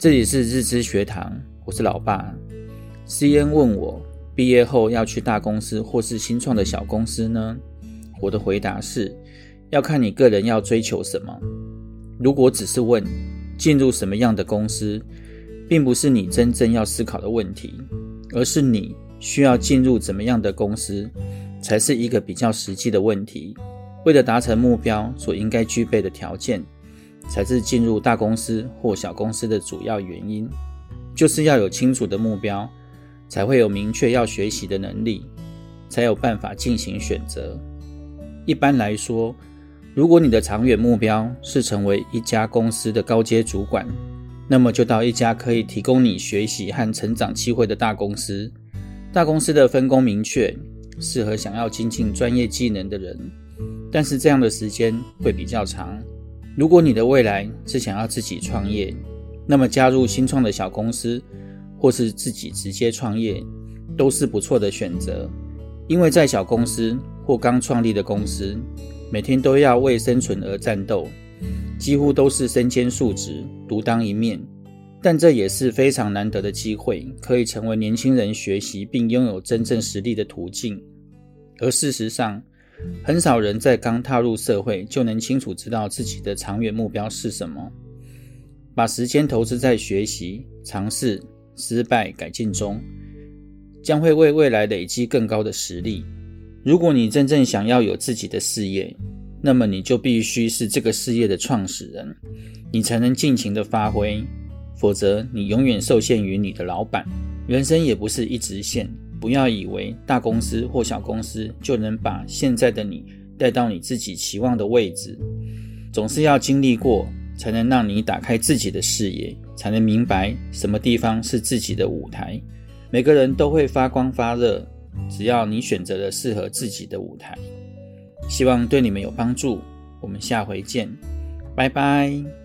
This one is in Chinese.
这里是日知学堂，我是老爸。CN 问我，毕业后要去大公司或是新创的小公司呢？我的回答是，要看你个人要追求什么。如果只是问进入什么样的公司，并不是你真正要思考的问题，而是你需要进入怎么样的公司，才是一个比较实际的问题。为了达成目标所应该具备的条件，才是进入大公司或小公司的主要原因。就是要有清楚的目标，才会有明确要学习的能力，才有办法进行选择。一般来说，如果你的长远目标是成为一家公司的高阶主管，那么就到一家可以提供你学习和成长机会的大公司。大公司的分工明确，适合想要精进专业技能的人。但是这样的时间会比较长。如果你的未来是想要自己创业，那么加入新创的小公司，或是自己直接创业，都是不错的选择。因为在小公司或刚创立的公司，每天都要为生存而战斗，几乎都是身兼数职、独当一面。但这也是非常难得的机会，可以成为年轻人学习并拥有真正实力的途径。而事实上，很少人在刚踏入社会就能清楚知道自己的长远目标是什么。把时间投资在学习、尝试、失败、改进中，将会为未来累积更高的实力。如果你真正想要有自己的事业，那么你就必须是这个事业的创始人，你才能尽情的发挥。否则，你永远受限于你的老板。人生也不是一直线。不要以为大公司或小公司就能把现在的你带到你自己期望的位置，总是要经历过，才能让你打开自己的视野，才能明白什么地方是自己的舞台。每个人都会发光发热，只要你选择了适合自己的舞台。希望对你们有帮助，我们下回见，拜拜。